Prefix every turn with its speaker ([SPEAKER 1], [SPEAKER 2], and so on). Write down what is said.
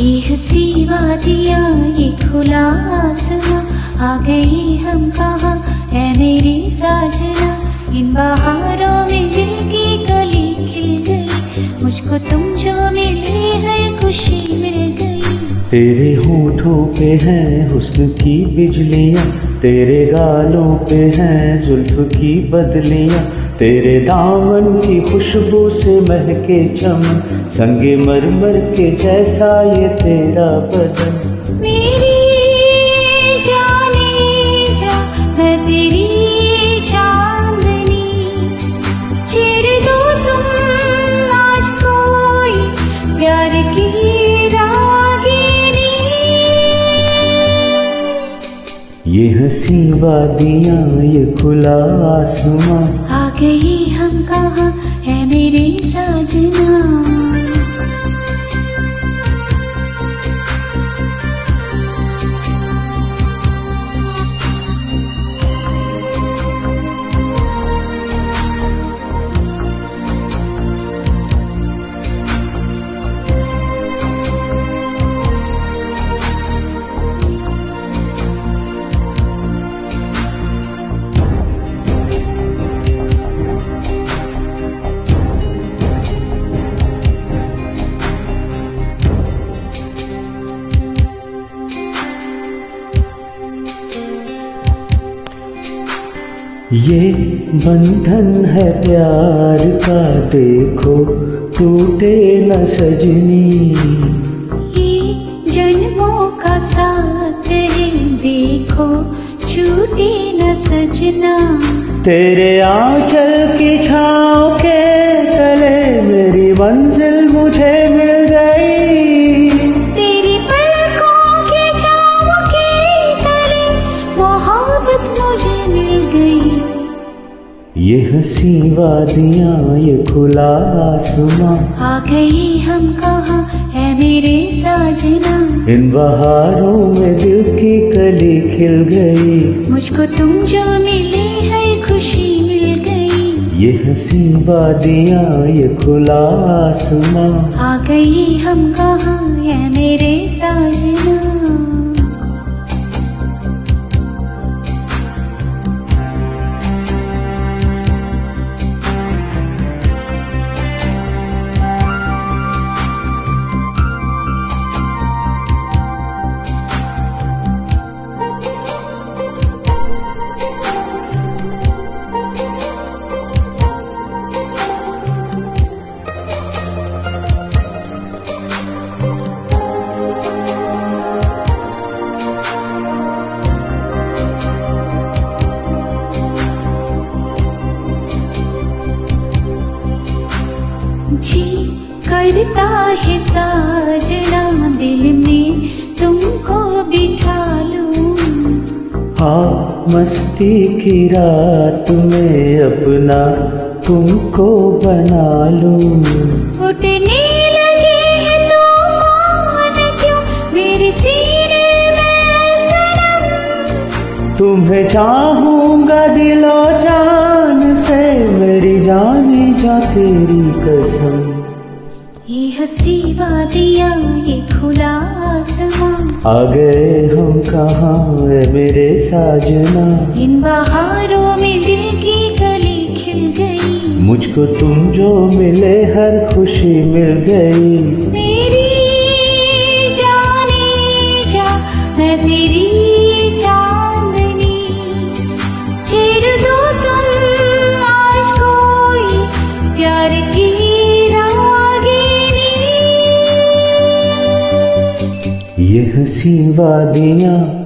[SPEAKER 1] यह सिवा दिया, ये खुला आसमां आ गई हम कहा? है मेरी साजना। इन बहारों में दिल की गली खिल गई, मुझको तुम जो मिले हर खुशी मिल गई।
[SPEAKER 2] तेरे होठों पे है हुस्न की बिजलियाँ तेरे गालों पे हैं जुल्फ की बदलियाँ, तेरे दामन की खुशबू से महके चम, संगे मरमर के जैसा ये तेरा बदन।
[SPEAKER 1] मेरी जाने जा तेरी
[SPEAKER 2] ये हँसी वादिया ये खुला आसमां।
[SPEAKER 1] आ गई हम कहा है मेरी साजना?
[SPEAKER 2] ये बंधन है प्यार का देखो टूटे न सजनी।
[SPEAKER 1] ये जन्मों का साथ है देखो छूटे न सजना।
[SPEAKER 2] तेरे आंचल की छाँव के तले ये हँसी वादियाँ ये खुला आसमां।
[SPEAKER 1] आ गई हम कहाँ है मेरे साजना?
[SPEAKER 2] इन बहारों में दिल की कली खिल गई।
[SPEAKER 1] मुझको तुम जो मिले है खुशी मिल गई।
[SPEAKER 2] ये हँसी वादियाँ ये खुला आसमां।
[SPEAKER 1] आ गई हम कहाँ है मेरे साजना? करता है साजना दिल में तुमको बिठा लूँ
[SPEAKER 2] हाँ मस्ती की रात में अपना तुमको बना लूँ।
[SPEAKER 1] उठने लगे हैं तूफ़ान क्यों? मेरे सीने में सनम।
[SPEAKER 2] तुम्हें चाहूँगा दिलो जान से मेरी जानी जा तेरी कसम।
[SPEAKER 1] ये हँसी वादिया ये खुला आसमां
[SPEAKER 2] आ गए हम कहाँ है मेरे साजना?
[SPEAKER 1] इन बहारों में दिल की गली खिल गई।
[SPEAKER 2] मुझको तुम जो मिले हर खुशी मिल गई।
[SPEAKER 1] रागिनी
[SPEAKER 2] ये हँसी वादियाँ